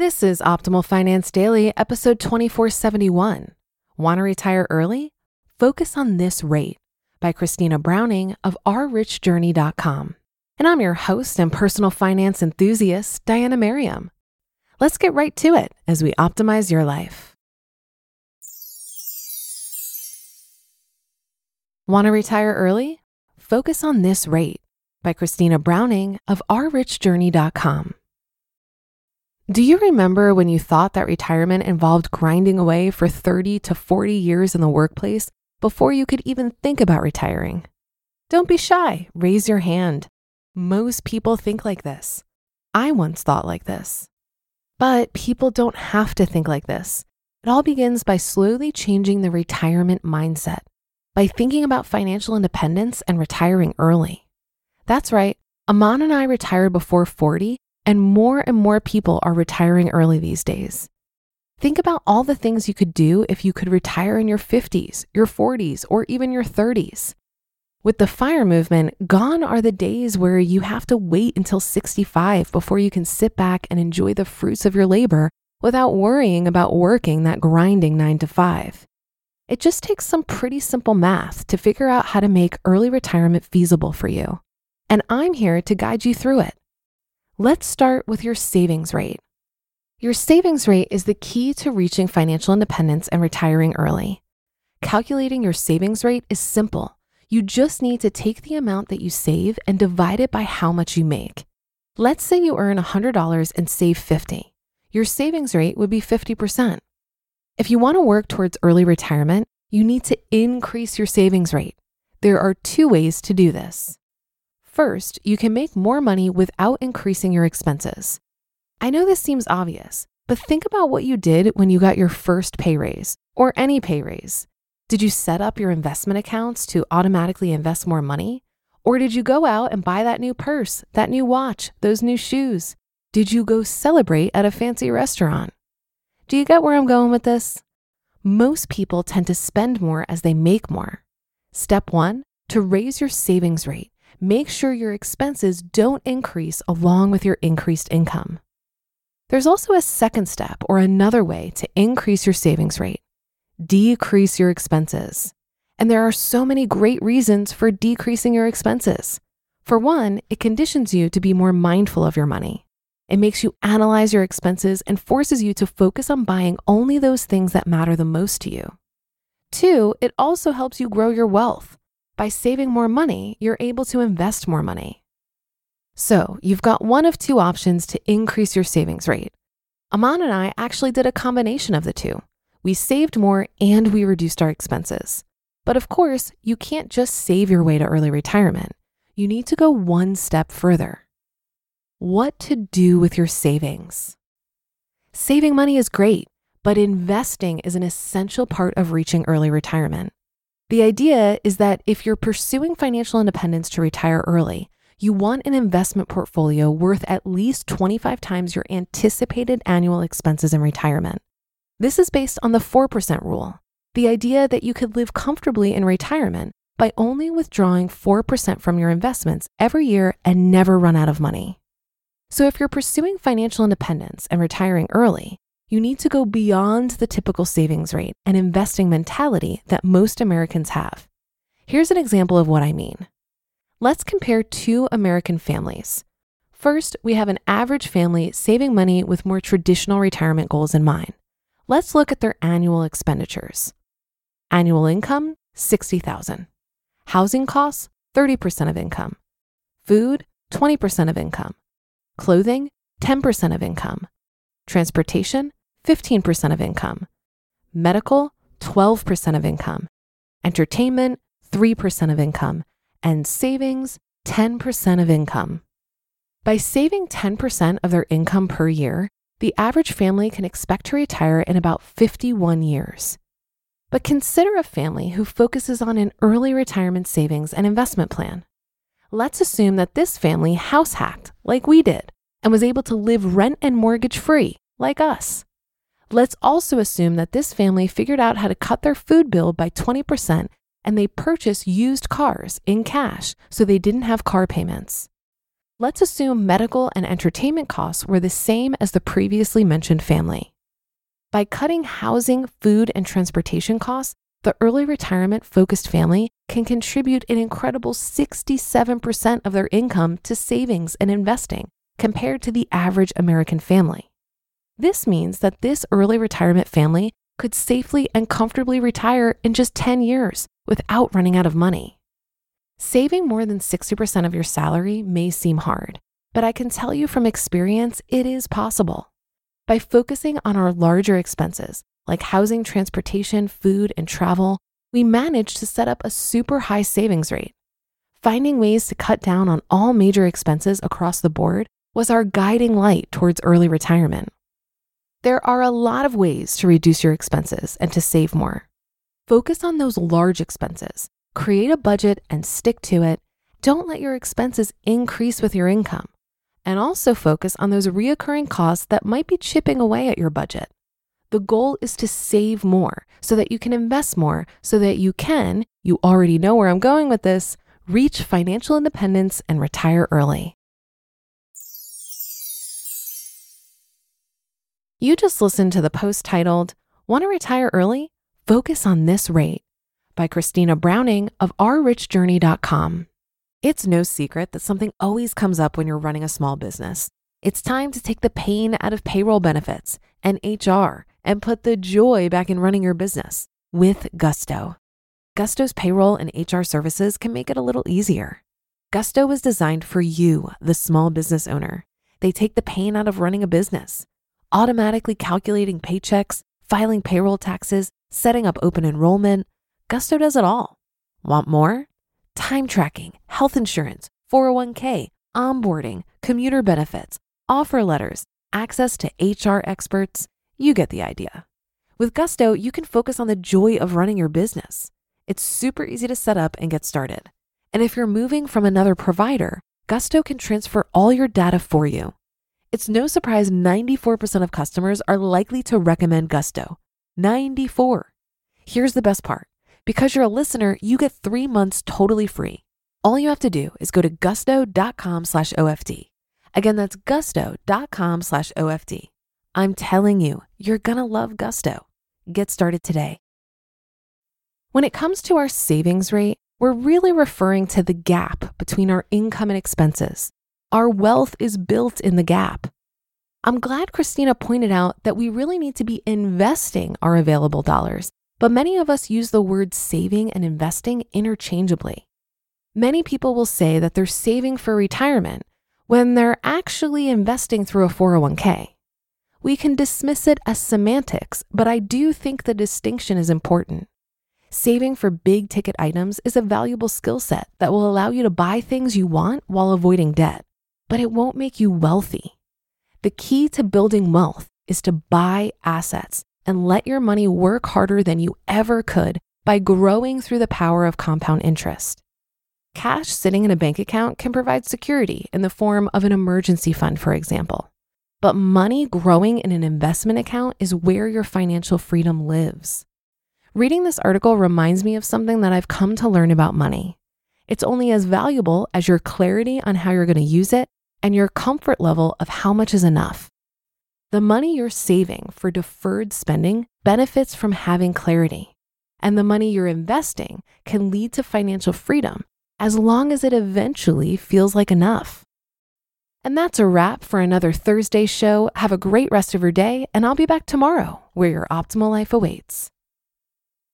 This is Optimal Finance Daily, episode 2471. Want to retire early? Focus on this rate by Christina Browning of ourrichjourney.com. And I'm your host and personal finance enthusiast, Diana Merriam. Let's get right to it as we optimize your life. Want to retire early? Focus on this rate by Christina Browning of ourrichjourney.com. Do you remember when you thought that retirement involved grinding away for 30 to 40 years in the workplace before you could even think about retiring? Don't be shy, raise your hand. Most people think like this. I once thought like this. But people don't have to think like this. It all begins by slowly changing the retirement mindset, by thinking about financial independence and retiring early. That's right, Amon and I retired before 40 and more and more people are retiring early these days. Think about all the things you could do if you could retire in your 50s, your 40s, or even your 30s. With the FIRE movement, gone are the days where you have to wait until 65 before you can sit back and enjoy the fruits of your labor without worrying about working that grinding nine to five. It just takes some pretty simple math to figure out how to make early retirement feasible for you. And I'm here to guide you through it. Let's start with your savings rate. Your savings rate is the key to reaching financial independence and retiring early. Calculating your savings rate is simple. You just need to take the amount that you save and divide it by how much you make. Let's say you earn $100 and save 50. Your savings rate would be 50%. If you want to work towards early retirement, you need to increase your savings rate. There are two ways to do this. First, you can make more money without increasing your expenses. I know this seems obvious, but think about what you did when you got your first pay raise or any pay raise. Did you set up your investment accounts to automatically invest more money? Or did you go out and buy that new purse, that new watch, those new shoes? Did you go celebrate at a fancy restaurant? Do you get where I'm going with this? Most people tend to spend more as they make more. Step one, to raise your savings rate make sure your expenses don't increase along with your increased income. There's also a second step or another way to increase your savings rate decrease your expenses. And there are so many great reasons for decreasing your expenses. For one, it conditions you to be more mindful of your money. It makes you analyze your expenses and forces you to focus on buying only those things that matter the most to you. Two, it also helps you grow your wealth. By saving more money, you're able to invest more money. So you've got one of two options to increase your savings rate. Amon and I actually did a combination of the two. We saved more and we reduced our expenses. But of course, you can't just save your way to early retirement. You need to go one step further. What to do with your savings? Saving money is great, but investing is an essential part of reaching early retirement. The idea is that if you're pursuing financial independence to retire early, you want an investment portfolio worth at least 25 times your anticipated annual expenses in retirement. This is based on the 4% rule, the idea that you could live comfortably in retirement by only withdrawing 4% from your investments every year and never run out of money. So if you're pursuing financial independence and retiring early, you need to go beyond the typical savings rate and investing mentality that most Americans have. Here's an example of what I mean. Let's compare two American families. First, we have an average family saving money with more traditional retirement goals in mind. Let's look at their annual expenditures. Annual income, 60,000. Housing costs, 30% of income. Food, 20% of income. Clothing, 10% of income. Transportation, 15% of income. Medical, 12% of income. Entertainment, 3% of income. And savings, 10% of income. By saving 10% of their income per year, the average family can expect to retire in about 51 years. But consider a family who focuses on an early retirement savings and investment plan. Let's assume that this family house hacked like we did and was able to live rent and mortgage free like us. Let's also assume that this family figured out how to cut their food bill by 20% and they purchased used cars in cash so they didn't have car payments. Let's assume medical and entertainment costs were the same as the previously mentioned family. By cutting housing, food, and transportation costs, the early retirement focused family can contribute an incredible 67% of their income to savings and investing compared to the average American family. This means that this early retirement family could safely and comfortably retire in just 10 years without running out of money. Saving more than 60% of your salary may seem hard, but I can tell you from experience it is possible. By focusing on our larger expenses, like housing, transportation, food, and travel, we managed to set up a super high savings rate. Finding ways to cut down on all major expenses across the board was our guiding light towards early retirement. There are a lot of ways to reduce your expenses and to save more. Focus on those large expenses, create a budget and stick to it. Don't let your expenses increase with your income. And also focus on those reoccurring costs that might be chipping away at your budget. The goal is to save more so that you can invest more, so that you can, you already know where I'm going with this, reach financial independence and retire early. You just listened to the post titled, Want to Retire Early? Focus on This Rate by Christina Browning of ourrichjourney.com. It's no secret that something always comes up when you're running a small business. It's time to take the pain out of payroll benefits and HR and put the joy back in running your business with Gusto. Gusto's payroll and HR services can make it a little easier. Gusto was designed for you, the small business owner. They take the pain out of running a business, automatically calculating paychecks, filing payroll taxes, setting up open enrollment. Gusto does it all. Want more? Time tracking, health insurance, 401k, onboarding, commuter benefits, offer letters, access to HR experts. You get the idea. With Gusto, you can focus on the joy of running your business. It's super easy to set up and get started. And if you're moving from another provider, Gusto can transfer all your data for you. It's no surprise 94% of customers are likely to recommend Gusto. 94. Here's the best part. Because you're a listener, you get three months totally free. All you have to do is go to gusto.com slash OFD. Again, that's gusto.com slash OFD. I'm telling you, you're gonna love Gusto. Get started today. When it comes to our savings rate, we're really referring to the gap between our income and expenses. Our wealth is built in the gap. I'm glad Christina pointed out that we really need to be investing our available dollars, but many of us use the words saving and investing interchangeably. Many people will say that they're saving for retirement when they're actually investing through a 401k. We can dismiss it as semantics, but I do think the distinction is important. Saving for big ticket items is a valuable skill set that will allow you to buy things you want while avoiding debt, but it won't make you wealthy. The key to building wealth is to buy assets and let your money work harder than you ever could by growing through the power of compound interest. Cash sitting in a bank account can provide security in the form of an emergency fund, for example. But money growing in an investment account is where your financial freedom lives. Reading this article reminds me of something that I've come to learn about money. It's only as valuable as your clarity on how you're going to use it and your comfort level of how much is enough. The money you're saving for deferred spending benefits from having clarity, and the money you're investing can lead to financial freedom as long as it eventually feels like enough. And that's a wrap for another Thursday show. Have a great rest of your day, and I'll be back tomorrow where your optimal life awaits.